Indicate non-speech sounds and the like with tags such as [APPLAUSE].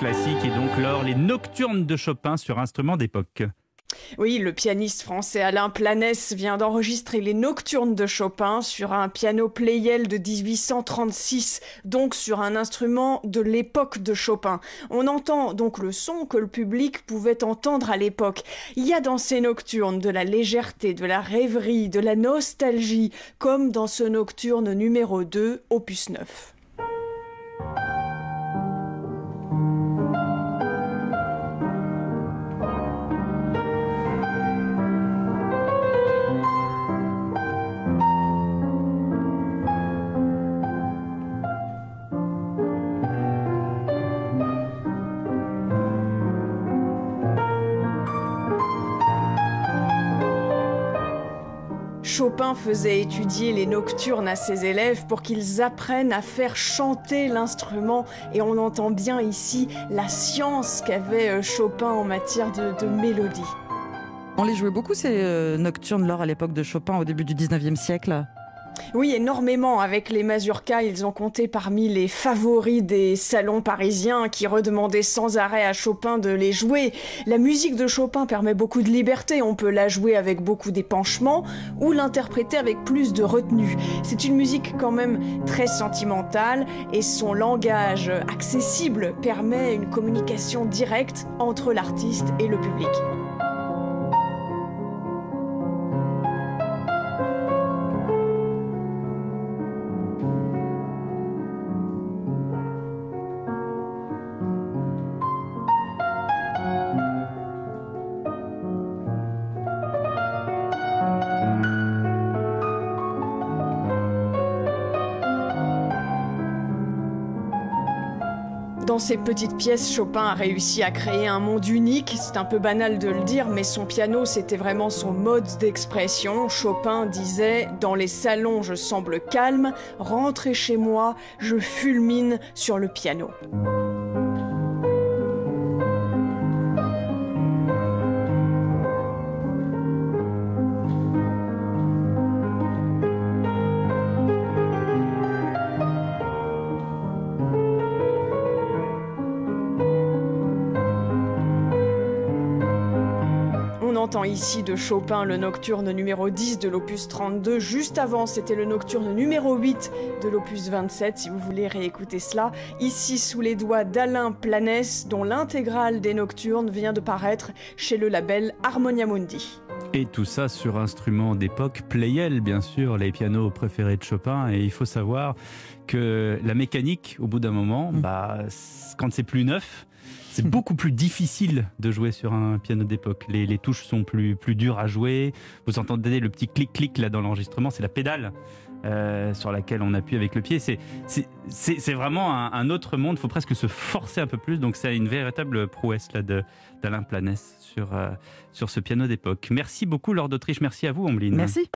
classique et donc lors les nocturnes de Chopin sur instrument d'époque. Oui, le pianiste français Alain Planès vient d'enregistrer les Nocturnes de Chopin sur un piano Pleyel de 1836, donc sur un instrument de l'époque de Chopin. On entend donc le son que le public pouvait entendre à l'époque. Il y a dans ces nocturnes de la légèreté, de la rêverie, de la nostalgie, comme dans ce nocturne numéro 2, opus 9. Chopin faisait étudier les nocturnes à ses élèves pour qu'ils apprennent à faire chanter l'instrument et on entend bien ici la science qu'avait euh, Chopin en matière de, mélodie. On les jouait beaucoup ces euh, nocturnes lors à l'époque de Chopin au début du 19e siècle oui, énormément. Avec les mazurkas, ils ont compté parmi les favoris des salons parisiens qui redemandaient sans arrêt à Chopin de les jouer. La musique de Chopin permet beaucoup de liberté. On peut la jouer avec beaucoup d'épanchement ou l'interpréter avec plus de retenue. C'est une musique quand même très sentimentale et son langage accessible permet une communication directe entre l'artiste et le public. Dans ces petites pièces, Chopin a réussi à créer un monde unique. C'est un peu banal de le dire, mais son piano, c'était vraiment son mode d'expression. Chopin disait Dans les salons, je semble calme. Rentrez chez moi, je fulmine sur le piano. Entend ici de Chopin le nocturne numéro 10 de l'opus 32. Juste avant, c'était le nocturne numéro 8 de l'opus 27, si vous voulez réécouter cela. Ici, sous les doigts d'Alain Planès, dont l'intégrale des nocturnes vient de paraître chez le label Harmonia Mundi. Et tout ça sur instrument d'époque, Pleyel bien sûr, les pianos préférés de Chopin. Et il faut savoir que la mécanique, au bout d'un moment, mm. bah, quand c'est plus neuf, c'est [LAUGHS] beaucoup plus difficile de jouer sur un piano d'époque. Les, touches sont plus, plus dures à jouer. Vous entendez le petit clic-clic là dans l'enregistrement, c'est la pédale. Euh, sur laquelle on appuie avec le pied. C'est vraiment un, autre monde. Il faut presque se forcer un peu plus. Donc c'est une véritable prouesse là d'Alain Planès sur, euh, sur ce piano d'époque. Merci beaucoup, Lord d'Autriche. Merci à vous, Ambline. Merci.